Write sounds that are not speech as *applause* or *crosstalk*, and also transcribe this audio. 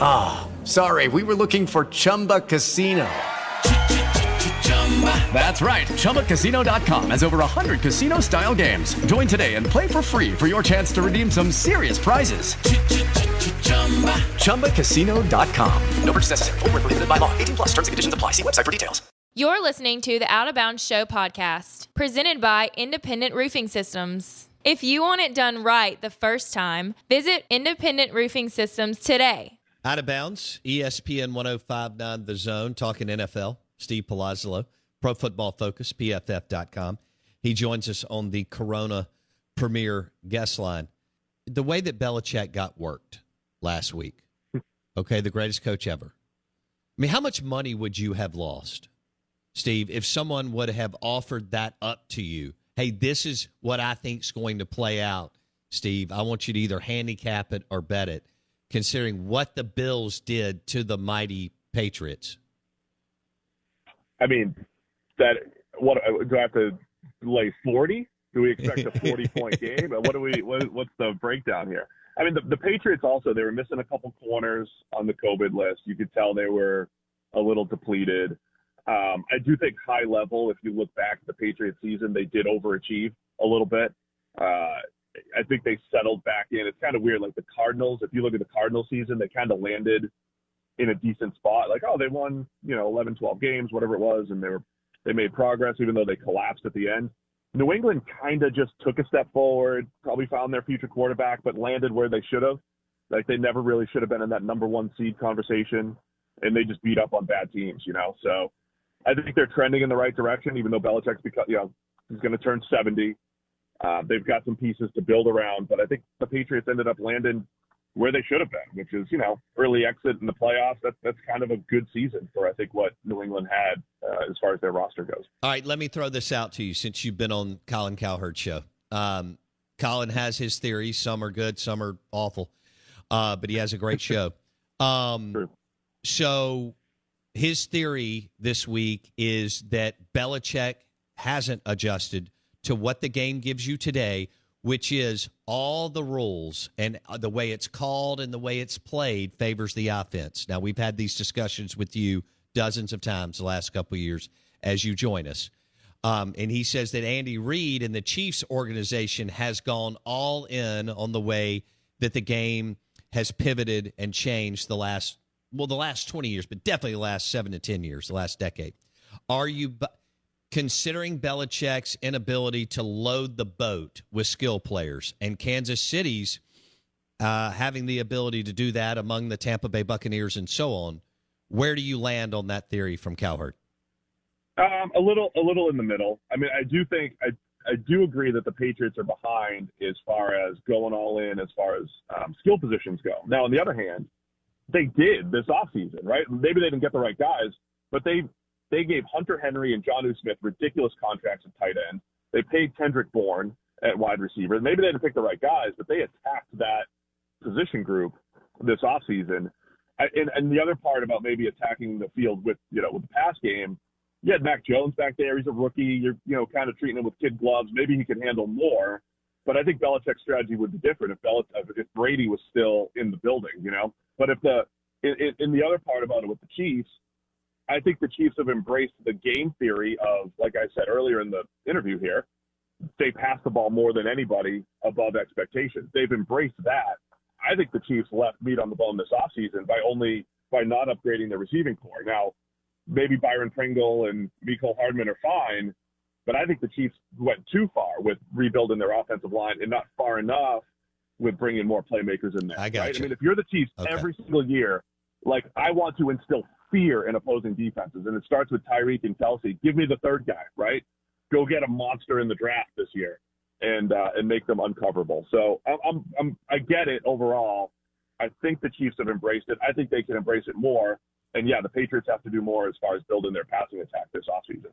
Ah, sorry, we were looking for Chumba Casino. That's right. ChumbaCasino.com has over 100 casino style games. Join today and play for free for your chance to redeem some serious prizes. ChumbaCasino.com. No purchase necessary. Void were prohibited by law. 18 plus terms and conditions apply. See website for details. You're listening to the Out of Bounds Show podcast, presented by Independent Roofing Systems. If you want it done right the first time, visit Independent Roofing Systems today. Out of bounds, ESPN 1059 The Zone, talking NFL. Steve Palazzolo, Pro Football Focus, PFF.com. He joins us on the Corona Premier guest line. The way that Belichick got worked last week, okay, the greatest coach ever. I mean, how much money would you have lost, Steve, if someone would have offered that up to you? Hey, this is what I think is going to play out, Steve. I want you to either handicap it or bet it, considering what the Bills did to the mighty Patriots. I mean, that what do I have to lay forty? Do we expect a forty-point *laughs* game? What do we? What, what's the breakdown here? I mean, the, the Patriots also they were missing a couple corners on the COVID list. You could tell they were a little depleted. Um, I do think high level, if you look back at the Patriots season, they did overachieve a little bit. Uh, I think they settled back in. It's kind of weird, like the Cardinals. If you look at the Cardinal season, they kind of landed in a decent spot. Like, oh, they won, you know, 11, 12 games, whatever it was, and they were they made progress even though they collapsed at the end. New England kind of just took a step forward, probably found their future quarterback, but landed where they should have. Like they never really should have been in that number one seed conversation, and they just beat up on bad teams, you know. So I think they're trending in the right direction, even though Belichick's because you know he's going to turn 70. Uh, they've got some pieces to build around, but I think the Patriots ended up landing where they should have been, which is you know early exit in the playoffs. That's that's kind of a good season for I think what New England had uh, as far as their roster goes. All right, let me throw this out to you since you've been on Colin Cowherd's show. Um, Colin has his theories. Some are good, some are awful, uh, but he has a great show. *laughs* Um, True. so his theory this week is that Belichick hasn't adjusted to what the game gives you today, which is all the rules and uh, the way it's called and the way it's played favors the offense. Now we've had these discussions with you dozens of times the last couple years as you join us. Um, and he says that Andy Reid and the Chiefs organization has gone all in on the way that the game has pivoted and changed the last, well, the last 20 years, but definitely the last seven to 10 years, the last decade. Are you considering Belichick's inability to load the boat with skill players and Kansas City's uh, having the ability to do that among the Tampa Bay Buccaneers and so on? Where do you land on that theory from Cowherd? Um, a little, a little in the middle. I mean, I do think I, I do agree that the Patriots are behind as far as going all in, as far as um, skill positions go. Now, on the other hand, they did this offseason, right? Maybe they didn't get the right guys, but they they gave Hunter Henry and Jonnu Smith ridiculous contracts at tight end. They paid Kendrick Bourne at wide receiver. Maybe they didn't pick the right guys, but they attacked that position group this offseason. And, and the other part about maybe attacking the field with you know with the pass game, you had Mac Jones back there. He's a rookie. You're you know kind of treating him with kid gloves. Maybe he can handle more. But I think Belichick's strategy would be different if Belichick, if Brady was still in the building, you know. But if the in- in the other part about it with the Chiefs, I think the Chiefs have embraced the game theory of, like I said earlier in the interview here, they pass the ball more than anybody above expectations. They've embraced that. I think the Chiefs left meat on the bone this offseason by only by not upgrading the receiving corps. Now, maybe Byron Pringle and Mecole Hardman are fine, but I think the Chiefs went too far with rebuilding their offensive line and not far enough with bringing more playmakers in there. I got right? you. I mean, if you're the Chiefs Okay. every single year, like I want to instill fear in opposing defenses, and it starts with Tyreek and Kelce. Give me the third guy, right? Go get a monster in the draft this year, and uh, and make them uncoverable. So I'm, I'm, I'm I get it overall. I think the Chiefs have embraced it. I think they can embrace it more. And yeah, the Patriots have to do more as far as building their passing attack this offseason.